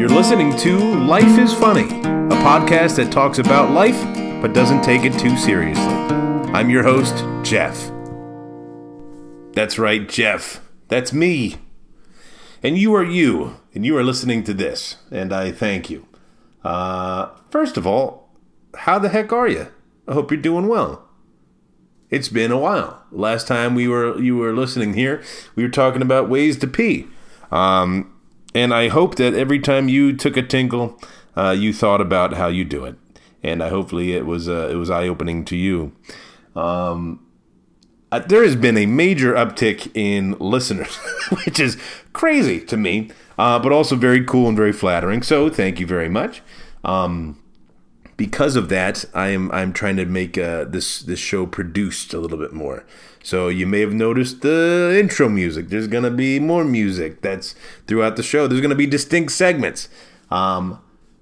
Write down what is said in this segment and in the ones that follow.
You're listening to Life is Funny, a podcast that talks about life but doesn't take it too seriously. I'm your host, Jeff. That's right, Jeff. That's me. And you are you, and you are listening to this, and I thank you. Uh, first of all, how the heck are you? I hope you're doing well. It's been a while. Last time we were you were listening here, we were talking about ways to pee. Um, and I hope that every time you took a tingle, uh, you thought about how you do it, and I hopefully it was uh, it was eye opening to you. Um, uh, there has been a major uptick in listeners, which is crazy to me, uh, but also very cool and very flattering. So thank you very much. Um, because of that, I am I'm trying to make uh, this this show produced a little bit more. So you may have noticed the intro music. There's gonna be more music that's throughout the show. There's gonna be distinct segments. Um,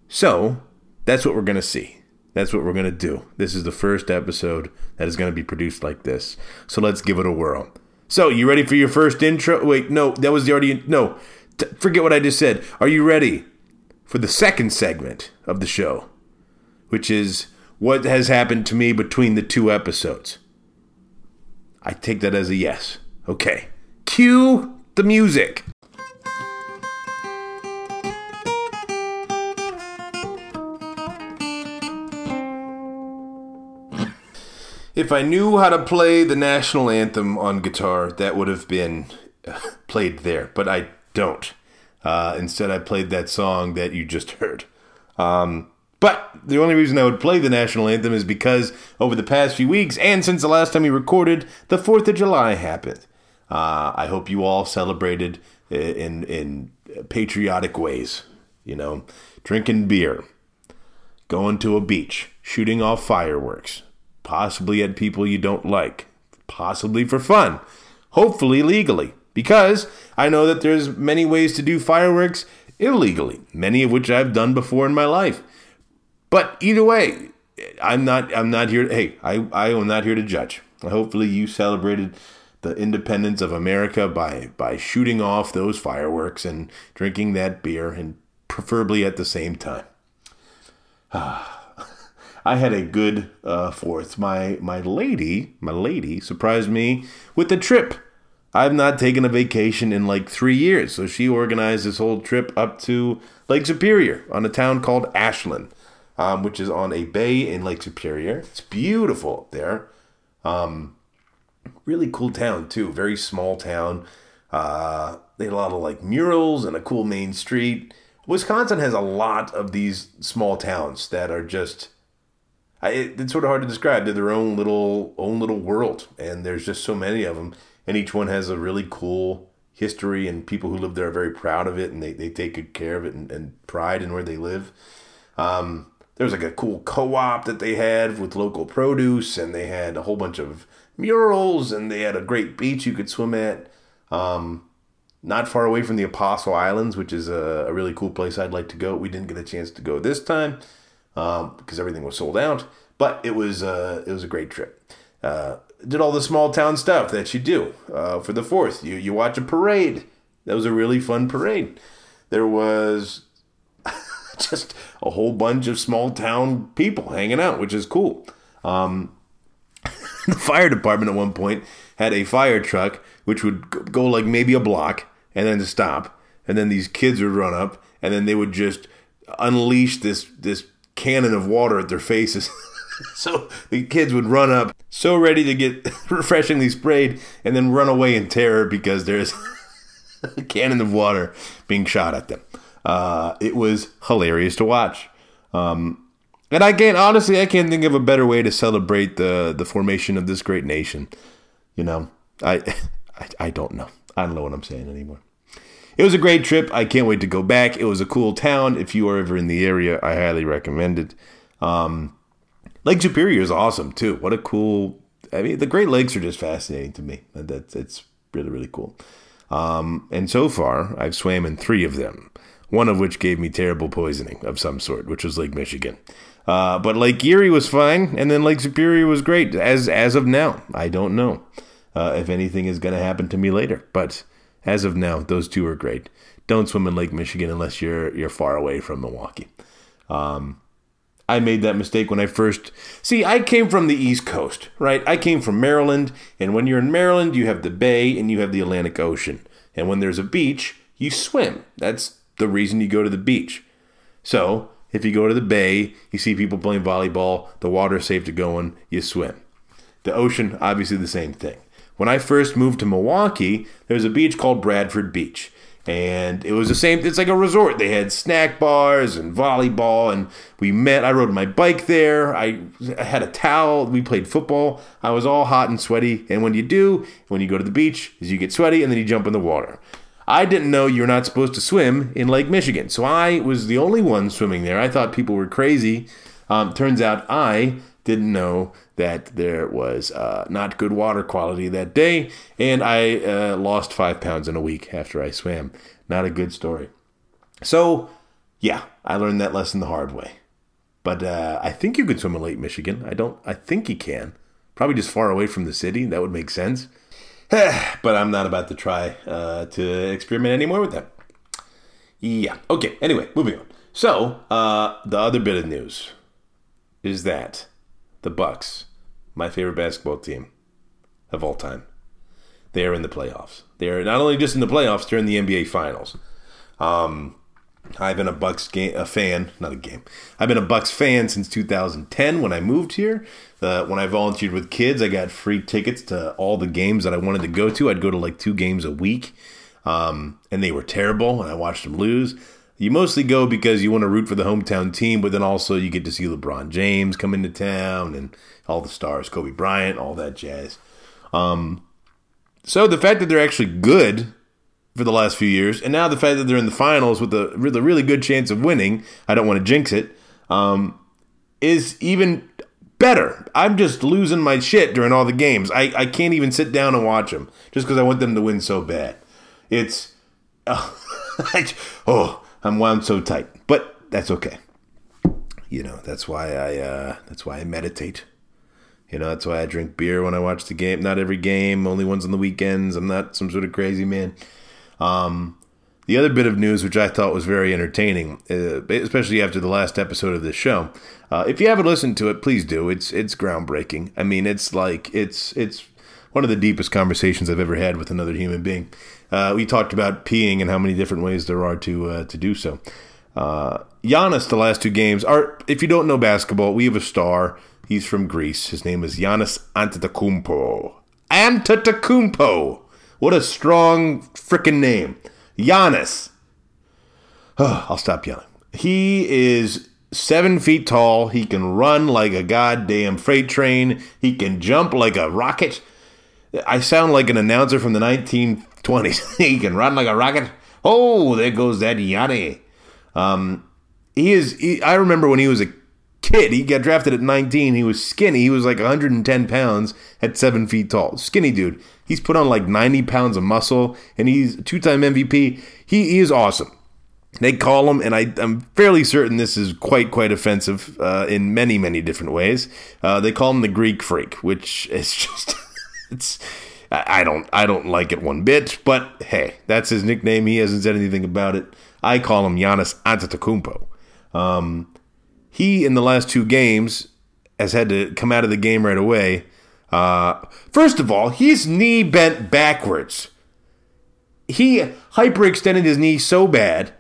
so that's what we're gonna see. That's what we're gonna do. This is the first episode that is gonna be produced like this. So let's give it a whirl. So you ready for your first intro? Wait, no, that was the already no. T- forget what I just said. Are you ready for the second segment of the show? which is what has happened to me between the two episodes. I take that as a yes. Okay. Cue the music. If I knew how to play the national anthem on guitar, that would have been uh, played there, but I don't. Uh, instead, I played that song that you just heard. Um, but the only reason I would play the national anthem is because over the past few weeks, and since the last time we recorded, the Fourth of July happened. Uh, I hope you all celebrated in in patriotic ways. You know, drinking beer, going to a beach, shooting off fireworks, possibly at people you don't like, possibly for fun, hopefully legally. Because I know that there's many ways to do fireworks illegally, many of which I've done before in my life. But either way, I'm not. I'm not here. Hey, I I am not here to judge. Hopefully, you celebrated the independence of America by by shooting off those fireworks and drinking that beer, and preferably at the same time. I had a good uh, fourth. My my lady, my lady, surprised me with a trip. I've not taken a vacation in like three years, so she organized this whole trip up to Lake Superior on a town called Ashland um, which is on a bay in Lake Superior. It's beautiful up there. Um, really cool town too. Very small town. Uh, they had a lot of like murals and a cool main street. Wisconsin has a lot of these small towns that are just. I, it's sort of hard to describe. They're their own little own little world, and there's just so many of them, and each one has a really cool history, and people who live there are very proud of it, and they, they take good care of it and, and pride in where they live. Um, there was like a cool co-op that they had with local produce and they had a whole bunch of murals and they had a great beach you could swim at. Um, not far away from the apostle islands which is a, a, really cool place i'd like to go. We didn't get a chance to go this time um, because everything was sold out but it was uh, it was a great trip. Uh, did all the small town stuff that you do uh, for the fourth. You you watch a parade. That was a really fun parade. There was just a whole bunch of small town people hanging out, which is cool. Um, the fire department at one point had a fire truck which would go like maybe a block and then stop, and then these kids would run up, and then they would just unleash this this cannon of water at their faces. so the kids would run up, so ready to get refreshingly sprayed, and then run away in terror because there's a cannon of water being shot at them. Uh, it was hilarious to watch. Um, and I can't honestly, I can't think of a better way to celebrate the the formation of this great nation. You know, I, I, I don't know. I don't know what I'm saying anymore. It was a great trip. I can't wait to go back. It was a cool town. If you are ever in the area, I highly recommend it. Um, Lake Superior is awesome too. What a cool! I mean, the Great Lakes are just fascinating to me. That's it's really really cool. Um, and so far, I've swam in three of them one of which gave me terrible poisoning of some sort, which was Lake Michigan. Uh, but Lake Erie was fine, and then Lake Superior was great. As as of now, I don't know uh, if anything is going to happen to me later, but as of now, those two are great. don't swim in Lake Michigan unless you're you're far away from Milwaukee. Um, I made that mistake when I first see. I came from the East Coast, right? I came from Maryland, and when you're in Maryland, you have the bay and you have the Atlantic Ocean, and when there's a beach, you swim. That's the reason you go to the beach. So if you go to the bay, you see people playing volleyball, the water's safe to go in, you swim. The ocean, obviously the same thing. When I first moved to Milwaukee, there was a beach called Bradford Beach. And it was the same, it's like a resort. They had snack bars and volleyball, and we met. I rode my bike there. I, I had a towel. We played football. I was all hot and sweaty. And when you do, when you go to the beach, is you get sweaty and then you jump in the water. I didn't know you're not supposed to swim in Lake Michigan. So I was the only one swimming there. I thought people were crazy. Um, turns out I didn't know that there was uh, not good water quality that day, and I uh, lost five pounds in a week after I swam. Not a good story. So, yeah, I learned that lesson the hard way. But uh, I think you can swim in Lake Michigan. I don't. I think you can. Probably just far away from the city. That would make sense. but I'm not about to try uh, to experiment anymore with that. Yeah. Okay. Anyway, moving on. So, uh, the other bit of news is that the Bucks, my favorite basketball team of all time, they are in the playoffs. They are not only just in the playoffs; they're in the NBA Finals. Um, I've been a Bucks game, a fan, not a game. I've been a Bucks fan since 2010 when I moved here. Uh, when I volunteered with kids, I got free tickets to all the games that I wanted to go to. I'd go to like two games a week, um, and they were terrible, and I watched them lose. You mostly go because you want to root for the hometown team, but then also you get to see LeBron James come into town and all the stars, Kobe Bryant, all that jazz. Um, so the fact that they're actually good for the last few years, and now the fact that they're in the finals with a really, really good chance of winning, I don't want to jinx it, um, is even better. I'm just losing my shit during all the games. I, I can't even sit down and watch them just because I want them to win so bad. It's, uh, oh, I'm wound so tight, but that's okay. You know, that's why I, uh, that's why I meditate. You know, that's why I drink beer when I watch the game. Not every game, only ones on the weekends. I'm not some sort of crazy man. Um, the other bit of news, which I thought was very entertaining, uh, especially after the last episode of this show, uh, if you haven't listened to it, please do. It's it's groundbreaking. I mean, it's like it's it's one of the deepest conversations I've ever had with another human being. Uh, we talked about peeing and how many different ways there are to uh, to do so. Uh, Giannis, the last two games are. If you don't know basketball, we have a star. He's from Greece. His name is Giannis Antetokounmpo. Antetokounmpo. What a strong freaking name. Giannis. Oh, I'll stop yelling. He is seven feet tall. He can run like a goddamn freight train. He can jump like a rocket. I sound like an announcer from the 1920s. he can run like a rocket. Oh, there goes that Yanni. Um, he is. He, I remember when he was a kid. He got drafted at 19. He was skinny. He was like 110 pounds at seven feet tall. Skinny dude. He's put on like 90 pounds of muscle, and he's two time MVP. He, he is awesome. They call him, and I, am fairly certain this is quite, quite offensive uh, in many, many different ways. Uh, they call him the Greek Freak, which is just, it's, I don't, I don't like it one bit. But hey, that's his nickname. He hasn't said anything about it. I call him Giannis Antetokounmpo. Um, he in the last two games has had to come out of the game right away. Uh, first of all, his knee bent backwards. He hyperextended his knee so bad,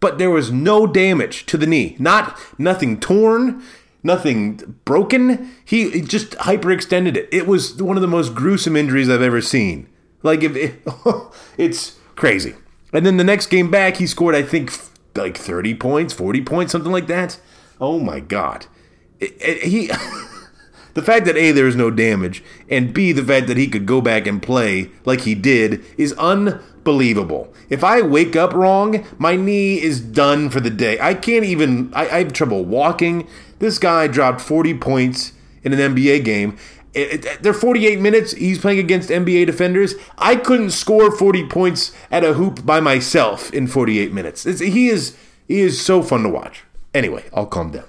but there was no damage to the knee. Not nothing torn, nothing broken. He just hyperextended it. It was one of the most gruesome injuries I've ever seen. Like if it, it's crazy. And then the next game back, he scored I think like 30 points, 40 points, something like that. Oh my god. It, it, he the fact that A there is no damage and B the fact that he could go back and play like he did is unbelievable. If I wake up wrong, my knee is done for the day. I can't even I, I have trouble walking. This guy dropped 40 points in an NBA game they're 48 minutes. He's playing against NBA defenders. I couldn't score 40 points at a hoop by myself in 48 minutes. It's, he is he is so fun to watch. Anyway, I'll calm down.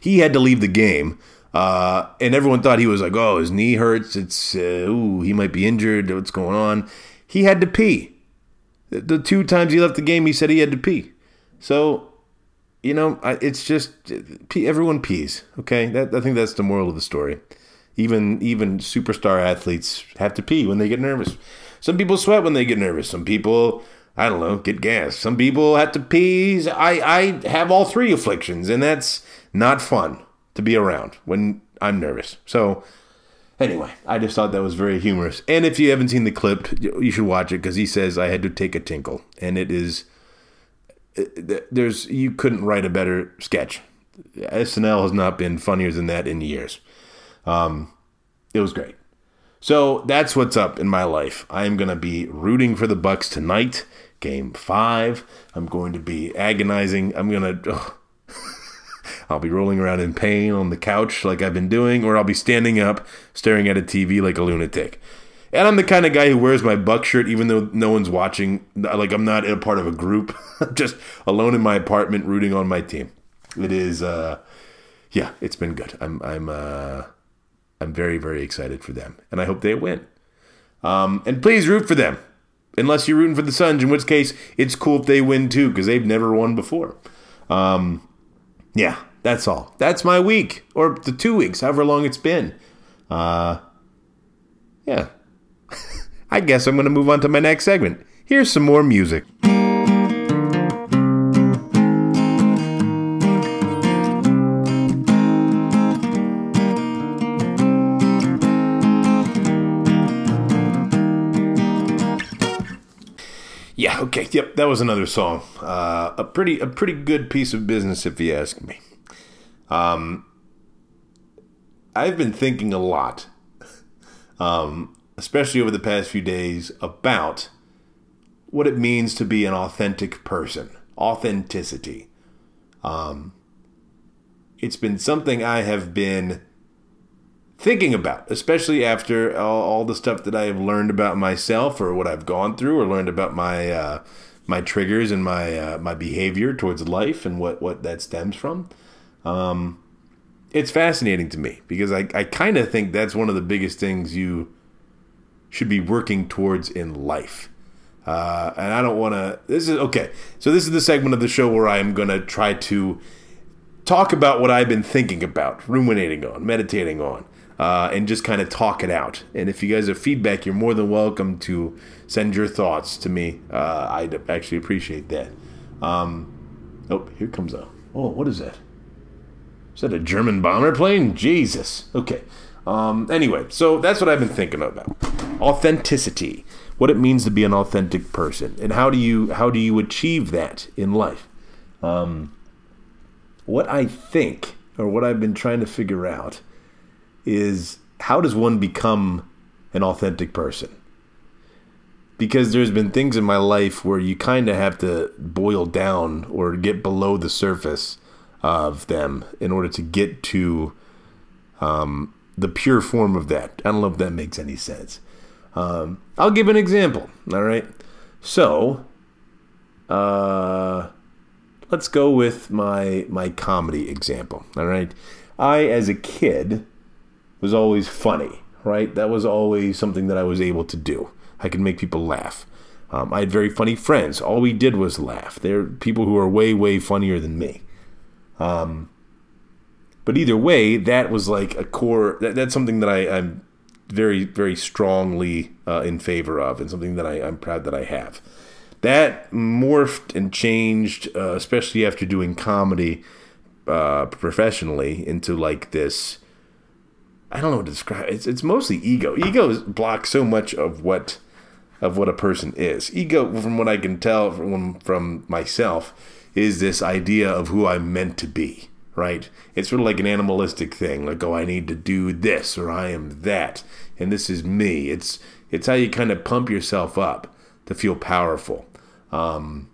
He had to leave the game, uh, and everyone thought he was like, "Oh, his knee hurts. It's uh, ooh, he might be injured. What's going on?" He had to pee. The two times he left the game, he said he had to pee. So, you know, it's just everyone pees. Okay, that, I think that's the moral of the story. Even even superstar athletes have to pee when they get nervous. Some people sweat when they get nervous. Some people, I don't know, get gas. Some people have to pee. I I have all three afflictions, and that's not fun to be around when I'm nervous. So Anyway, I just thought that was very humorous. And if you haven't seen the clip, you should watch it because he says I had to take a tinkle, and it is there's you couldn't write a better sketch. SNL has not been funnier than that in years. Um, it was great. So that's what's up in my life. I am going to be rooting for the Bucks tonight, game five. I'm going to be agonizing. I'm going to. I'll be rolling around in pain on the couch like I've been doing, or I'll be standing up staring at a TV like a lunatic. And I'm the kind of guy who wears my buck shirt even though no one's watching. Like I'm not a part of a group. I'm just alone in my apartment rooting on my team. It is uh yeah, it's been good. I'm I'm uh I'm very, very excited for them. And I hope they win. Um and please root for them. Unless you're rooting for the Suns, in which case it's cool if they win too, because they've never won before. Um yeah, that's all. That's my week, or the two weeks, however long it's been. Uh, yeah. I guess I'm going to move on to my next segment. Here's some more music. Okay. Yep, that was another song. Uh, a pretty a pretty good piece of business if you ask me. Um, I've been thinking a lot, um, especially over the past few days, about what it means to be an authentic person. Authenticity. Um, it's been something I have been thinking about, especially after all, all, the stuff that I have learned about myself or what I've gone through or learned about my uh, my triggers and my uh, my behavior towards life and what what that stems from. Um, it's fascinating to me because I, I kind of think that's one of the biggest things you should be working towards in life. Uh, and I don't want to. This is okay. So this is the segment of the show where I am going to try to talk about what I've been thinking about, ruminating on, meditating on, uh, and just kind of talk it out. And if you guys have feedback, you're more than welcome to send your thoughts to me. Uh, I'd actually appreciate that. Um, oh, here comes a. Oh, what is that? Is that a German bomber plane? Jesus. Okay. Um, anyway, so that's what I've been thinking about. Authenticity. What it means to be an authentic person. And how do you how do you achieve that in life? Um, what I think, or what I've been trying to figure out, is how does one become an authentic person? Because there's been things in my life where you kind of have to boil down or get below the surface of them in order to get to um, the pure form of that. I don't know if that makes any sense. Um, I'll give an example. All right. So, uh, let's go with my my comedy example. All right. I, as a kid, was always funny. Right. That was always something that I was able to do. I could make people laugh. Um, I had very funny friends. All we did was laugh. They're people who are way, way funnier than me. Um, but either way, that was like a core. That, that's something that I, am very, very strongly uh, in favor of, and something that I, am proud that I have. That morphed and changed, uh, especially after doing comedy uh, professionally, into like this. I don't know what to describe. It's it's mostly ego. Ego blocks so much of what of what a person is. Ego, from what I can tell from from myself, is this idea of who I'm meant to be, right? It's sort of like an animalistic thing, like, oh, I need to do this or I am that, and this is me. It's it's how you kind of pump yourself up to feel powerful. Um,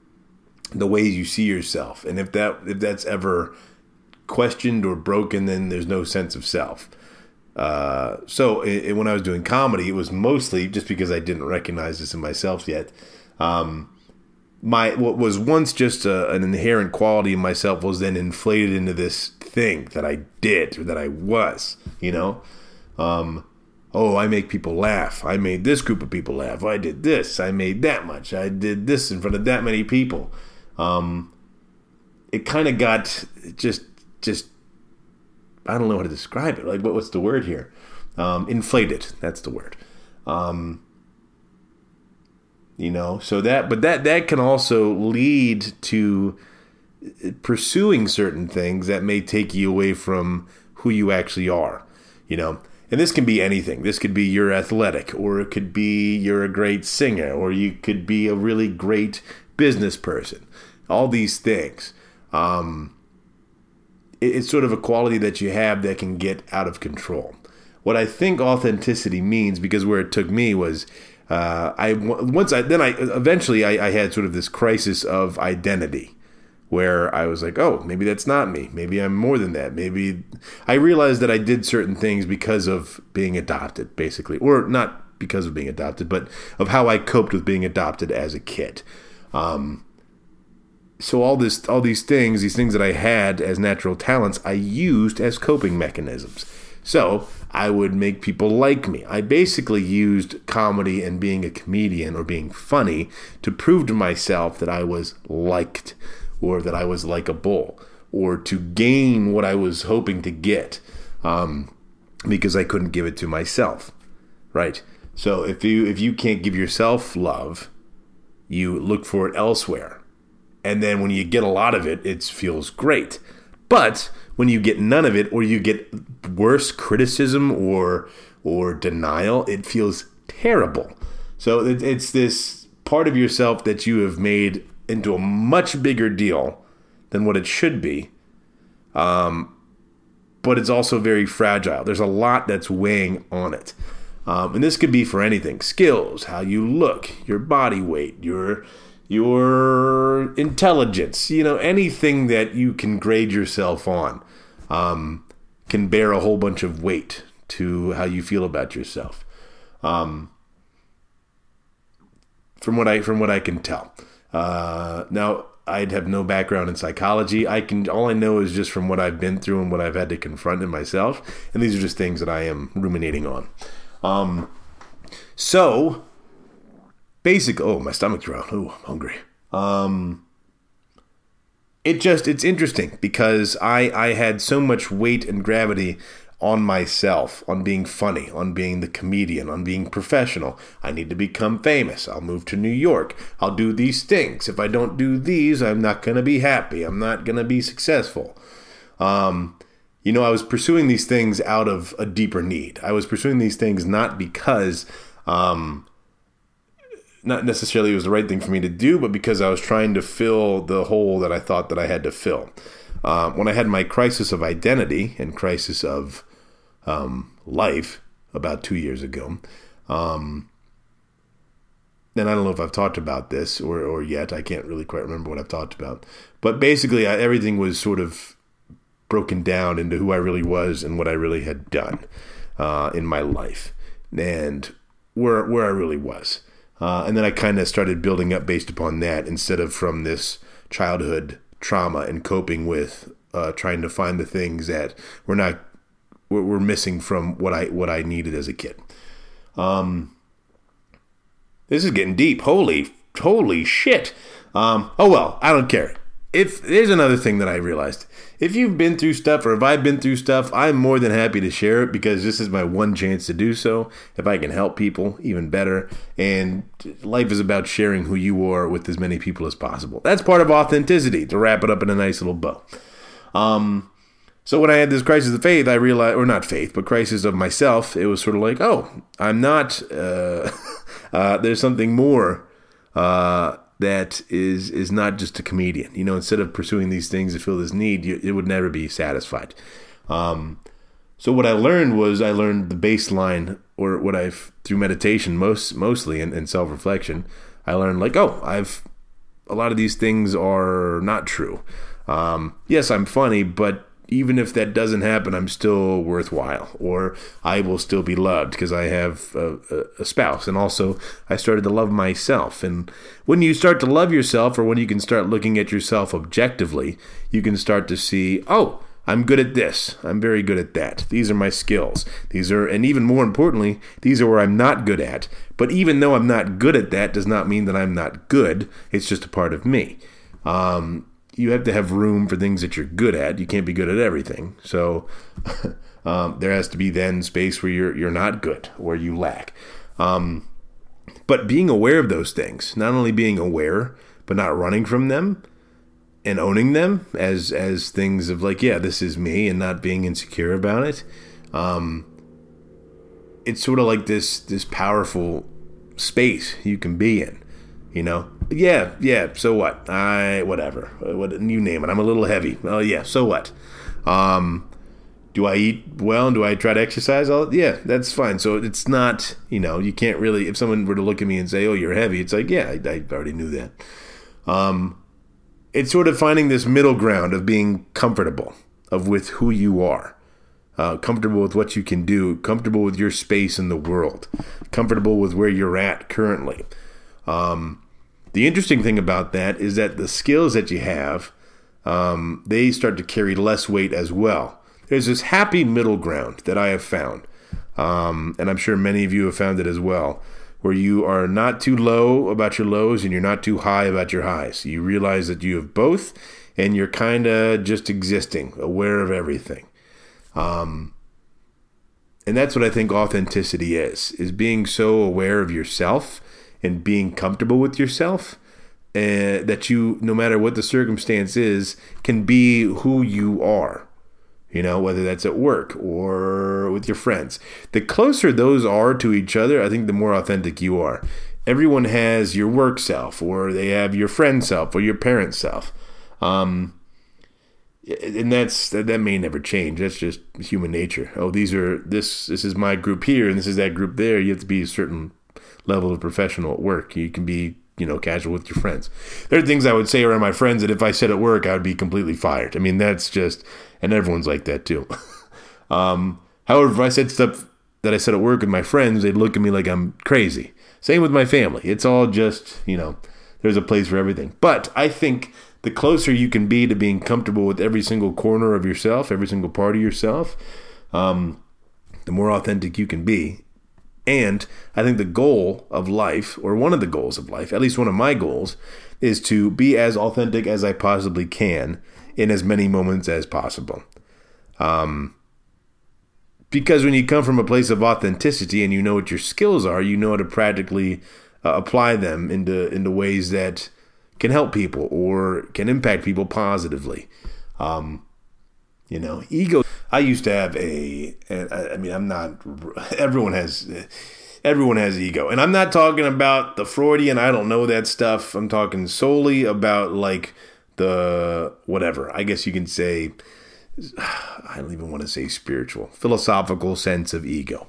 the ways you see yourself, and if that if that's ever questioned or broken, then there's no sense of self. Uh, so it, it, when I was doing comedy, it was mostly just because I didn't recognize this in myself yet. Um, my what was once just a, an inherent quality in myself was then inflated into this thing that I did or that I was, you know. Um, oh, I make people laugh. I made this group of people laugh. I did this. I made that much. I did this in front of that many people. Um, it kind of got just just I don't know how to describe it. Like what, what's the word here? Um, inflated. That's the word. Um, you know, so that but that that can also lead to pursuing certain things that may take you away from who you actually are. You know, and this can be anything. This could be you're athletic, or it could be you're a great singer, or you could be a really great business person. All these things. Um, it's sort of a quality that you have that can get out of control. What I think authenticity means, because where it took me was, uh, I once I then I eventually I, I had sort of this crisis of identity where I was like, oh, maybe that's not me. Maybe I'm more than that. Maybe I realized that I did certain things because of being adopted, basically, or not because of being adopted, but of how I coped with being adopted as a kid. Um, so all this, all these things, these things that I had as natural talents, I used as coping mechanisms. So I would make people like me. I basically used comedy and being a comedian or being funny to prove to myself that I was liked or that I was like a bull, or to gain what I was hoping to get um, because I couldn't give it to myself. Right? So if you if you can't give yourself love, you look for it elsewhere. And then when you get a lot of it, it feels great. But when you get none of it or you get worse criticism or or denial, it feels terrible. So it, it's this part of yourself that you have made into a much bigger deal than what it should be. Um, but it's also very fragile. There's a lot that's weighing on it. Um, and this could be for anything skills, how you look, your body weight, your your intelligence, you know, anything that you can grade yourself on um, can bear a whole bunch of weight to how you feel about yourself. Um, from what I from what I can tell. Uh, now, I'd have no background in psychology. I can all I know is just from what I've been through and what I've had to confront in myself, and these are just things that I am ruminating on. Um, so, basic. Oh, my stomach's growling. Oh, I'm hungry. Um, it just it's interesting because I I had so much weight and gravity on myself, on being funny, on being the comedian, on being professional. I need to become famous. I'll move to New York. I'll do these things. If I don't do these, I'm not going to be happy. I'm not going to be successful. Um, you know, I was pursuing these things out of a deeper need. I was pursuing these things not because, um, not necessarily it was the right thing for me to do, but because I was trying to fill the hole that I thought that I had to fill. Uh, when I had my crisis of identity and crisis of um, life about two years ago. Um, and I don't know if I've talked about this or, or yet. I can't really quite remember what I've talked about. But basically, I, everything was sort of broken down into who I really was and what I really had done uh, in my life and where where I really was. Uh, and then I kind of started building up based upon that instead of from this childhood trauma and coping with uh, trying to find the things that were not were missing from what I what I needed as a kid. Um, this is getting deep. Holy holy shit. Um, oh well, I don't care. If there's another thing that I realized, if you've been through stuff or if I've been through stuff, I'm more than happy to share it because this is my one chance to do so. If I can help people, even better. And life is about sharing who you are with as many people as possible. That's part of authenticity. To wrap it up in a nice little bow. Um, so when I had this crisis of faith, I realized, or not faith, but crisis of myself, it was sort of like, oh, I'm not. Uh, uh, there's something more uh, that is is not just a comedian. You know, instead of pursuing these things to fill this need, you, it would never be satisfied. Um, so what I learned was I learned the baseline, or what I've through meditation, most mostly and, and self reflection. I learned like, oh, I've a lot of these things are not true. Um, yes, I'm funny, but even if that doesn't happen, I'm still worthwhile, or I will still be loved because I have a, a, spouse. And also, I started to love myself. And when you start to love yourself, or when you can start looking at yourself objectively, you can start to see, oh, I'm good at this. I'm very good at that. These are my skills. These are, and even more importantly, these are where I'm not good at. But even though I'm not good at that, does not mean that I'm not good. It's just a part of me. Um, you have to have room for things that you're good at. You can't be good at everything. So um, there has to be then space where you're you're not good, where you lack. Um, but being aware of those things, not only being aware, but not running from them and owning them as as things of like, yeah, this is me, and not being insecure about it. Um, it's sort of like this this powerful space you can be in, you know. Yeah, yeah. So what? I whatever. What you name it. I'm a little heavy. Oh yeah. So what? Um, do I eat well and do I try to exercise? All yeah, that's fine. So it's not you know you can't really if someone were to look at me and say oh you're heavy, it's like yeah I, I already knew that. Um, it's sort of finding this middle ground of being comfortable of with who you are. Uh, comfortable with what you can do, comfortable with your space in the world, comfortable with where you're at currently. Um, the interesting thing about that is that the skills that you have, um, they start to carry less weight as well. There's this happy middle ground that I have found, um, and I'm sure many of you have found it as well, where you are not too low about your lows and you're not too high about your highs. You realize that you have both and you're kind of just existing, aware of everything. Um, and that's what I think authenticity is, is being so aware of yourself and being comfortable with yourself uh, that you, no matter what the circumstance is, can be who you are you know, whether that's at work or with your friends. The closer those are to each other, I think the more authentic you are. Everyone has your work self, or they have your friend self, or your parent self. Um, and that's that, may never change. That's just human nature. Oh, these are this this is my group here, and this is that group there. You have to be a certain level of professional at work. You can be you know casual with your friends. There are things I would say around my friends that if I said at work, I would be completely fired. I mean, that's just and everyone's like that too. um, however, if I said stuff that I said at work with my friends, they'd look at me like I'm crazy. Same with my family. It's all just, you know, there's a place for everything. But I think the closer you can be to being comfortable with every single corner of yourself, every single part of yourself, um, the more authentic you can be. And I think the goal of life, or one of the goals of life, at least one of my goals, is to be as authentic as I possibly can in as many moments as possible. Um, because when you come from a place of authenticity and you know what your skills are, you know how to practically uh, apply them into into ways that can help people or can impact people positively. Um, you know, ego. I used to have a. I mean, I'm not. Everyone has. Everyone has ego, and I'm not talking about the Freudian. I don't know that stuff. I'm talking solely about like the whatever. I guess you can say I don't even want to say spiritual, philosophical sense of ego.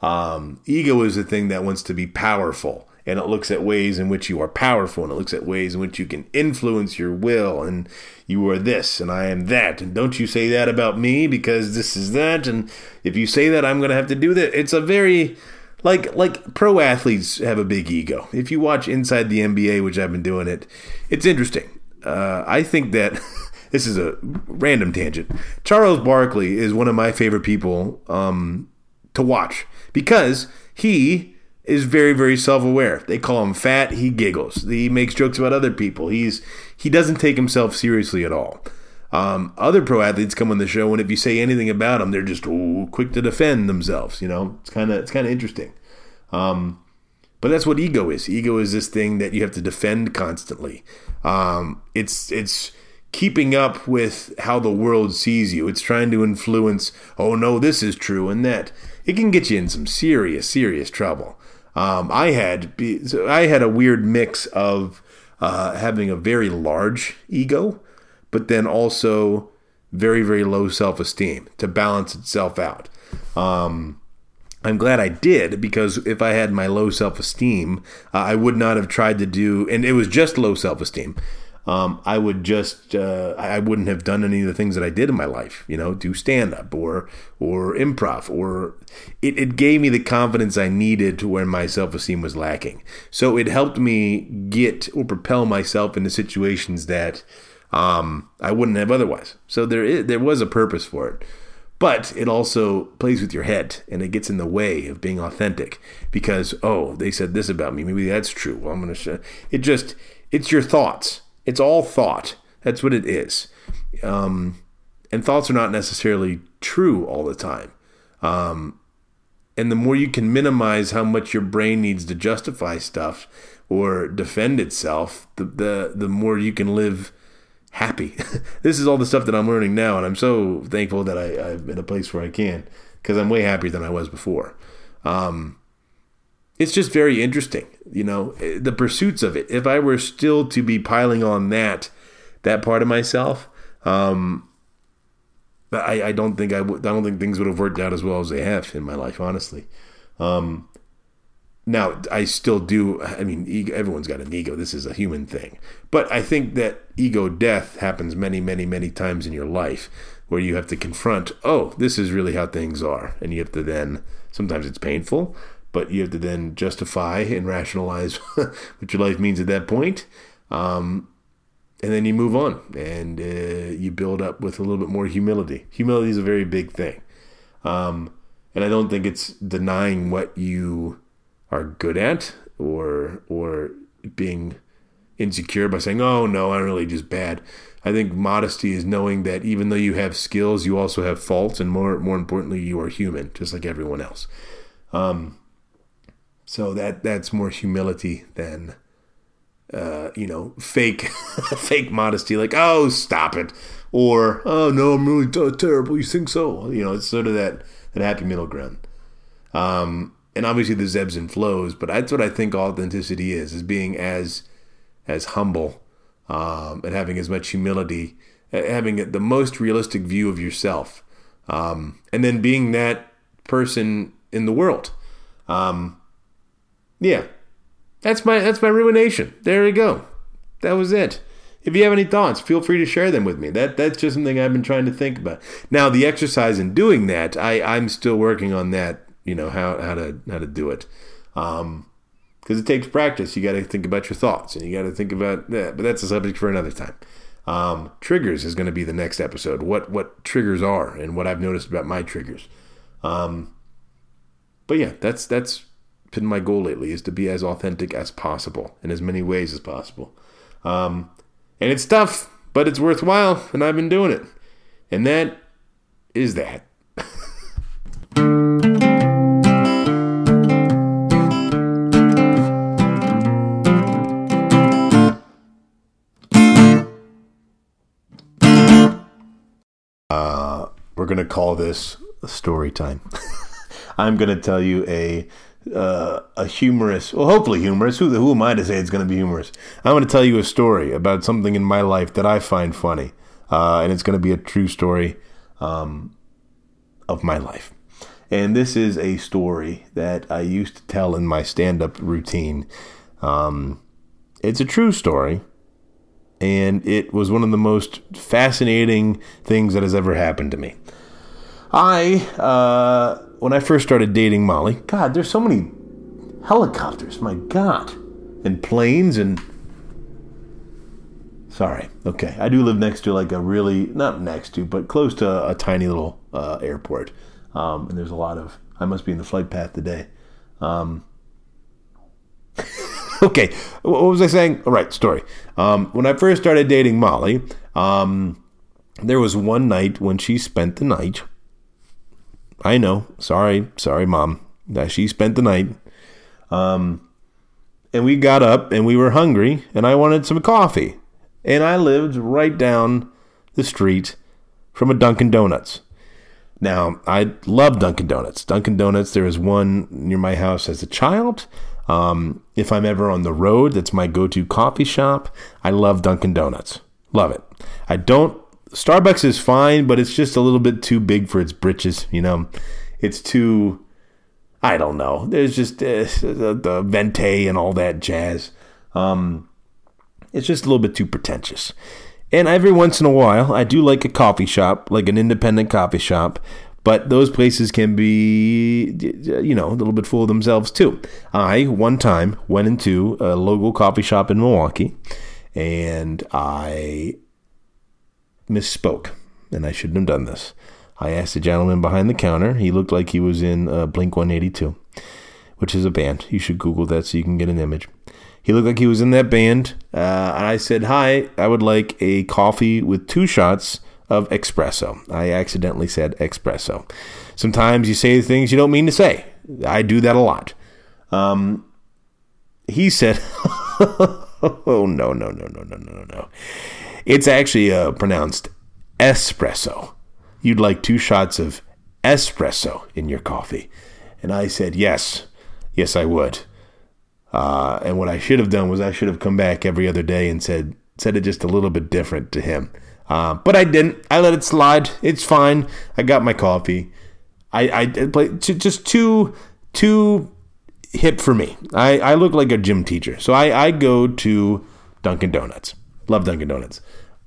Um, ego is a thing that wants to be powerful, and it looks at ways in which you are powerful, and it looks at ways in which you can influence your will, and you are this, and I am that, and don't you say that about me because this is that, and if you say that, I'm going to have to do that. It's a very like like pro athletes have a big ego. If you watch Inside the NBA, which I've been doing it, it's interesting uh, I think that this is a random tangent. Charles Barkley is one of my favorite people um, to watch because he is very very self-aware. They call him fat, he giggles. He makes jokes about other people. He's he doesn't take himself seriously at all. Um, other pro athletes come on the show, and if you say anything about them, they're just ooh, quick to defend themselves. You know, it's kind of it's kind of interesting. Um, but that's what ego is. Ego is this thing that you have to defend constantly. Um, it's it's keeping up with how the world sees you. It's trying to influence. Oh no, this is true and that. It can get you in some serious, serious trouble. Um, I had I had a weird mix of uh, having a very large ego, but then also very very low self esteem to balance itself out. Um, I'm glad I did because if I had my low self esteem, uh, I would not have tried to do, and it was just low self esteem. Um, I would just uh, I wouldn't have done any of the things that I did in my life, you know, do stand up or or improv or it, it gave me the confidence I needed to where my self esteem was lacking. So it helped me get or propel myself into situations that Um, I wouldn't have otherwise. So there is, there was a purpose for it. But it also plays with your head and it gets in the way of being authentic because, oh, they said this about me. Maybe that's true. Well, I'm going to show. It just, it's your thoughts. It's all thought. That's what it is. Um, and thoughts are not necessarily true all the time. Um, and the more you can minimize how much your brain needs to justify stuff or defend itself, the the, the more you can live happy. this is all the stuff that I'm learning now, and I'm so thankful that I, I'm in a place where I can because I'm way happier than I was before. Um, it's just very interesting, you know, the pursuits of it. If I were still to be piling on that that part of myself, um, I, I don't think I would. I don't think things would have worked out as well as they have in my life, honestly. Um, now I still do. I mean, ego, everyone's got an ego. This is a human thing, but I think that ego death happens many, many, many times in your life, where you have to confront. Oh, this is really how things are, and you have to then. Sometimes it's painful, but you have to then justify and rationalize what your life means at that point. Um, and then you move on and uh, you build up with a little bit more humility. Humility is a very big thing. Um, and I don't think it's denying what you are good at or or being insecure by saying, "Oh no, I'm really just bad." I think modesty is knowing that even though you have skills, you also have faults, and more more importantly, you are human, just like everyone else. Um, so that that's more humility than uh, you know, fake, fake modesty, like, oh, stop it, or oh no, I'm really t- terrible. You think so? You know, it's sort of that that happy middle ground. Um, and obviously there's ebbs and flows, but that's what I think authenticity is: is being as as humble um, and having as much humility, having the most realistic view of yourself, um, and then being that person in the world. Um, yeah, that's my that's my ruination. There you go. That was it. If you have any thoughts, feel free to share them with me. That that's just something I've been trying to think about. Now, the exercise in doing that, I I'm still working on that. You know how how to how to do it. Um, because it takes practice. You got to think about your thoughts, and you got to think about that. But that's a subject for another time. Um, triggers is going to be the next episode. What what triggers are, and what I've noticed about my triggers. Um, but yeah, that's that's been my goal lately is to be as authentic as possible in as many ways as possible. Um, and it's tough, but it's worthwhile, and I've been doing it. And that is that. uh, we're going to call this story time. I'm going to tell you a uh, a humorous, well, hopefully humorous. Who, who am I to say it's going to be humorous? I'm going to tell you a story about something in my life that I find funny, uh, and it's going to be a true story um, of my life. And this is a story that I used to tell in my stand-up routine. Um, it's a true story, and it was one of the most fascinating things that has ever happened to me. I uh, when I first started dating Molly, God, there's so many helicopters, my God, and planes and. Sorry. Okay, I do live next to like a really not next to, but close to a, tiny little uh, airport, um, and there's a lot of. I must be in the flight path today. Um, okay, what was I saying? All right, story. Um, when I first started dating Molly, um, there was one night when she spent the night I know. Sorry, sorry, mom. That she spent the night. Um, and we got up and we were hungry and I wanted some coffee. And I lived right down the street from a Dunkin' Donuts. Now, I love Dunkin' Donuts. Dunkin' Donuts, there is one near my house as a child. Um, if I'm ever on the road, that's my go to coffee shop. I love Dunkin' Donuts. Love it. I don't Starbucks is fine, but it's just a little bit too big for its britches. You know, it's too. I don't know. There's just uh, the, the venti and all that jazz. Um, it's just a little bit too pretentious. And every once in a while, I do like a coffee shop, like an independent coffee shop. But those places can be, you know, a little bit full of themselves too. I one time went into a local coffee shop in Milwaukee, and I misspoke, and I shouldn't have done this. I asked the gentleman behind the counter. He looked like he was in uh, Blink 182, which is a band. You should Google that so you can get an image. He looked like he was in that band. Uh, and I said, Hi, I would like a coffee with two shots of espresso. I accidentally said espresso. Sometimes you say things you don't mean to say. I do that a lot. Um, he said, Oh, no, no, no, no, no, no, no. It's actually uh, pronounced espresso. You'd like two shots of espresso in your coffee. And I said, Yes, yes, I would. Uh, and what I should have done was I should have come back every other day and said said it just a little bit different to him. Uh, but I didn't. I let it slide. It's fine. I got my coffee. I, I just too too hip for me. I, I look like a gym teacher, so I, I go to Dunkin' Donuts. Love Dunkin' Donuts.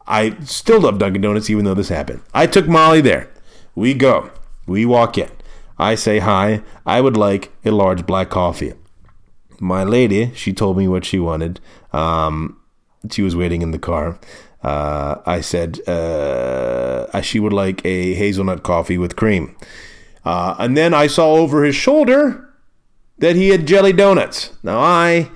I still love Dunkin' Donuts even though this happened. I took Molly there. We go. We walk in. I say hi. I would like a large black coffee. My lady, she told me what she wanted. Um, she was waiting in the car. Uh, I said uh, she would like a hazelnut coffee with cream. Uh, and then I saw over his shoulder that he had jelly donuts. Now, I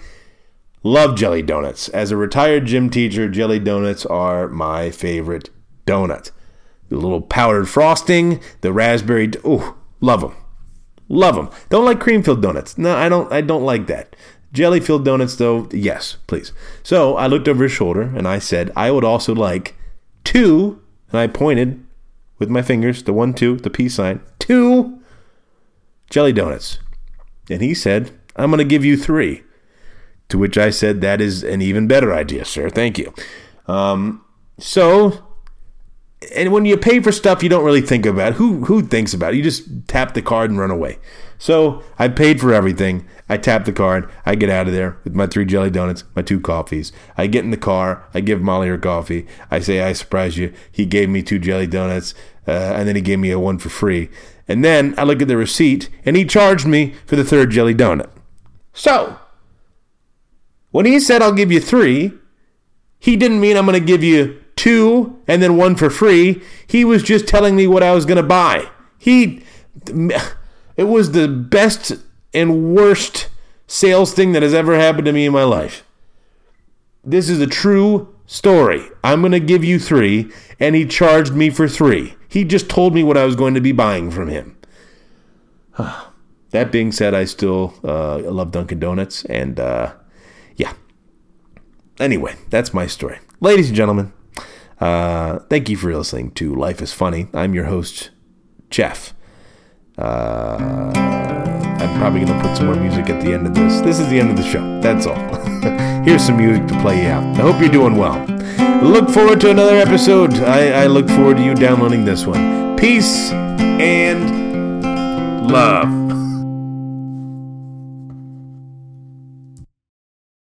love jelly donuts. As a retired gym teacher, jelly donuts are my favorite donut. The little powdered frosting, the raspberry. Oh, love them. Love them. Don't like cream filled donuts. No, I don't. I don't like that. Jelly filled donuts, though, yes, please. So I looked over his shoulder and I said, I would also like two, and I pointed with my fingers, the one, two, the peace sign, two jelly donuts. And he said, I'm going to give you three. To which I said, That is an even better idea, sir. Thank you. Um, so, and when you pay for stuff, you don't really think about who who thinks about it. You just tap the card and run away. So I paid for everything. I tap the card. I get out of there with my three jelly donuts, my two coffees. I get in the car. I give Molly her coffee. I say, I surprised you. He gave me two jelly donuts, uh, and then he gave me a one for free. And then I look at the receipt, and he charged me for the third jelly donut. So, when he said, I'll give you three, he didn't mean I'm going to give you two and then one for free. He was just telling me what I was going to buy. He, it was the best and worst sales thing that has ever happened to me in my life. This is a true story. I'm going to give you three, and he charged me for three. He just told me what I was going to be buying from him. that being said, I still uh, love Dunkin' Donuts, and uh, yeah. Anyway, that's my story. Ladies and gentlemen, uh, thank you for listening to Life is Funny. I'm your host, Jeff. Uh, I'm probably going to put some more music at the end of this. This is the end of the show. That's all. Here's some music to play you out. I hope you're doing well. Look forward to another episode. I, I look forward to you downloading this one. Peace and love.